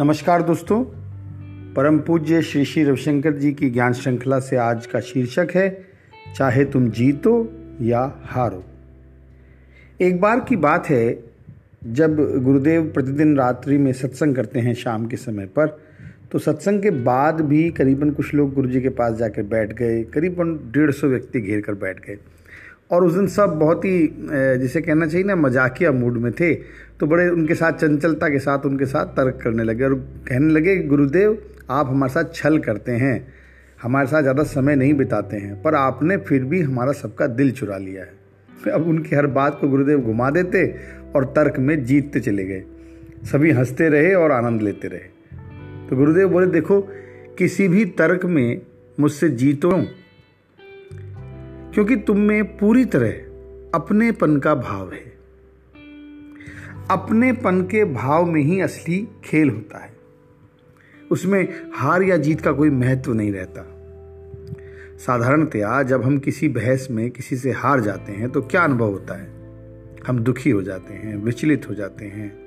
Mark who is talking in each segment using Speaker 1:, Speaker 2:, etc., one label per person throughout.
Speaker 1: नमस्कार दोस्तों, परम पूज्य श्री श्री रविशंकर जी की ज्ञान श्रृंखला से आज का शीर्षक है, चाहे तुम जीतो या हारो। एक बार की बात है, जब गुरुदेव प्रतिदिन रात्रि में सत्संग करते हैं शाम के समय पर तो सत्संग के बाद भी करीबन कुछ लोग गुरु जी के पास जाकर बैठ गए, करीबन डेढ़ सौ व्यक्ति घेर कर बैठ गए। और उस दिन सब बहुत ही जिसे कहना चाहिए ना, मजाकिया मूड में थे। तो बड़े उनके साथ, चंचलता के साथ, उनके साथ तर्क करने लगे और कहने लगे, गुरुदेव, आप हमारे साथ छल करते हैं। हमारे साथ ज़्यादा समय नहीं बिताते हैं, पर आपने फिर भी हमारा सबका दिल चुरा लिया है। अब उनकी हर बात को गुरुदेव घुमा देते और तर्क में जीतते चले गए। सभी हँसते रहे और आनंद लेते रहे। तो गुरुदेव बोले, देखो, किसी भी तर्क में मुझसे जीतो क्योंकि तुम में पूरी तरह अपनेपन का भाव है। अपनेपन के भाव में ही असली खेल होता है। उसमें हार या जीत का कोई महत्व नहीं रहता। साधारणतया जब हम किसी बहस में किसी से हार जाते हैं तो क्या अनुभव होता है? हम दुखी हो जाते हैं, विचलित हो जाते हैं,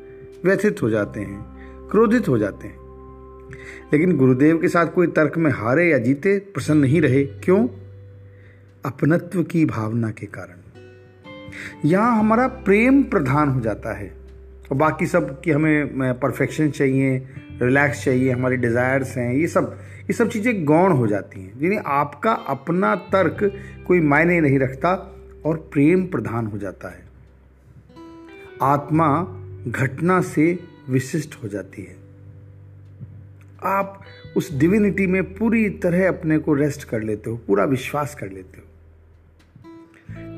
Speaker 1: व्यथित हो जाते हैं, क्रोधित हो जाते हैं। लेकिन गुरुदेव के साथ कोई तर्क में हारे या जीते प्रसन्न नहीं रहे। क्यों? अपनत्व की भावना के कारण। यहाँ हमारा प्रेम प्रधान हो जाता है। और बाकी सब कि हमें परफेक्शन चाहिए रिलैक्स चाहिए, हमारे डिज़ायर्स हैं, ये सब ये सब चीज़ें गौण हो जाती हैं। यानी आपका अपना तर्क कोई मायने नहीं रखता और प्रेम प्रधान हो जाता है। आत्मा घटना से विशिष्ट हो जाती है। आप उस डिविनिटी में पूरी तरह अपने को रेस्ट कर लेते हो, पूरा विश्वास कर लेते हो।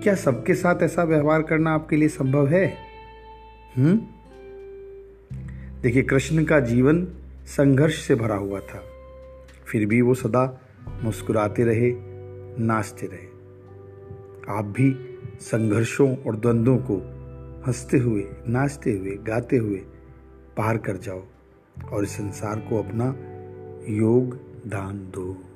Speaker 1: क्या सबके साथ ऐसा व्यवहार करना आपके लिए संभव है? हम्म? देखिए, कृष्ण का जीवन संघर्ष से भरा हुआ था। फिर भी वो सदा मुस्कुराते रहे, नाचते रहे। आप भी संघर्षों और द्वंद्वों को हँसते हुए, नाचते हुए, गाते हुए पार कर जाओ और इस संसार को अपना योग दान दो।